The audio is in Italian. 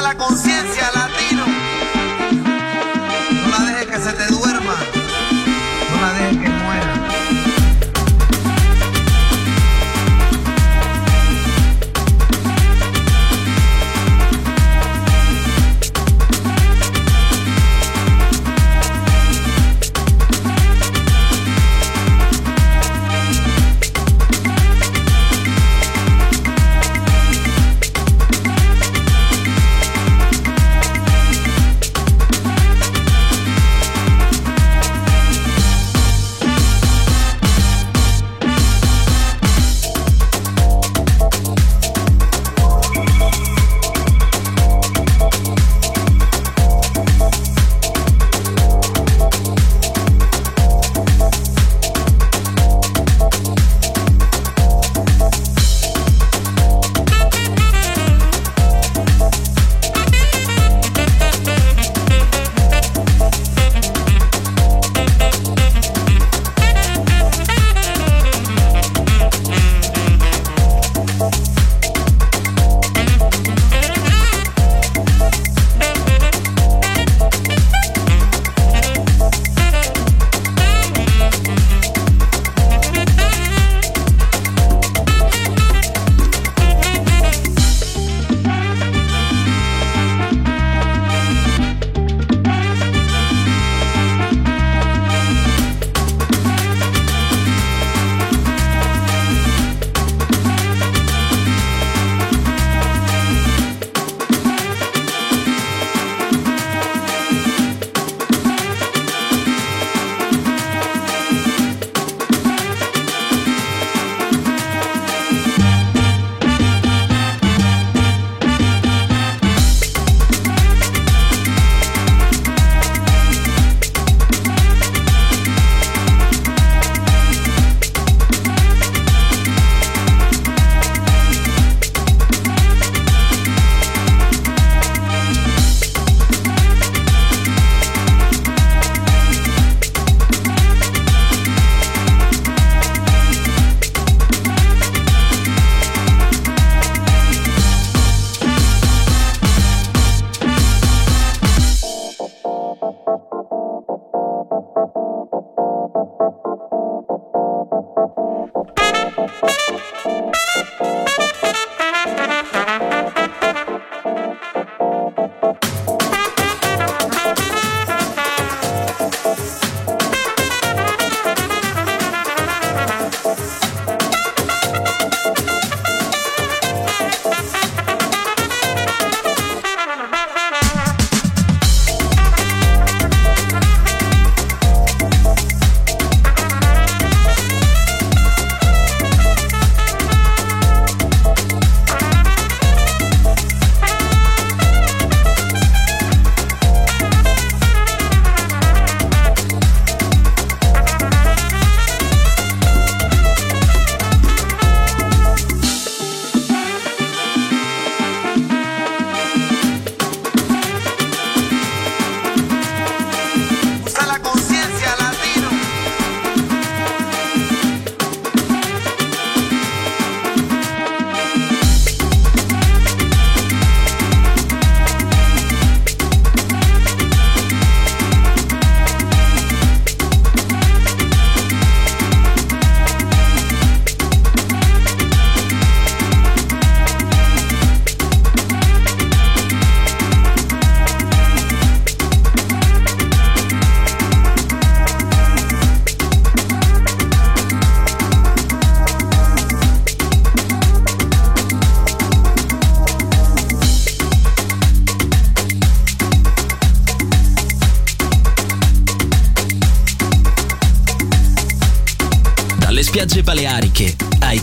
la conciencia.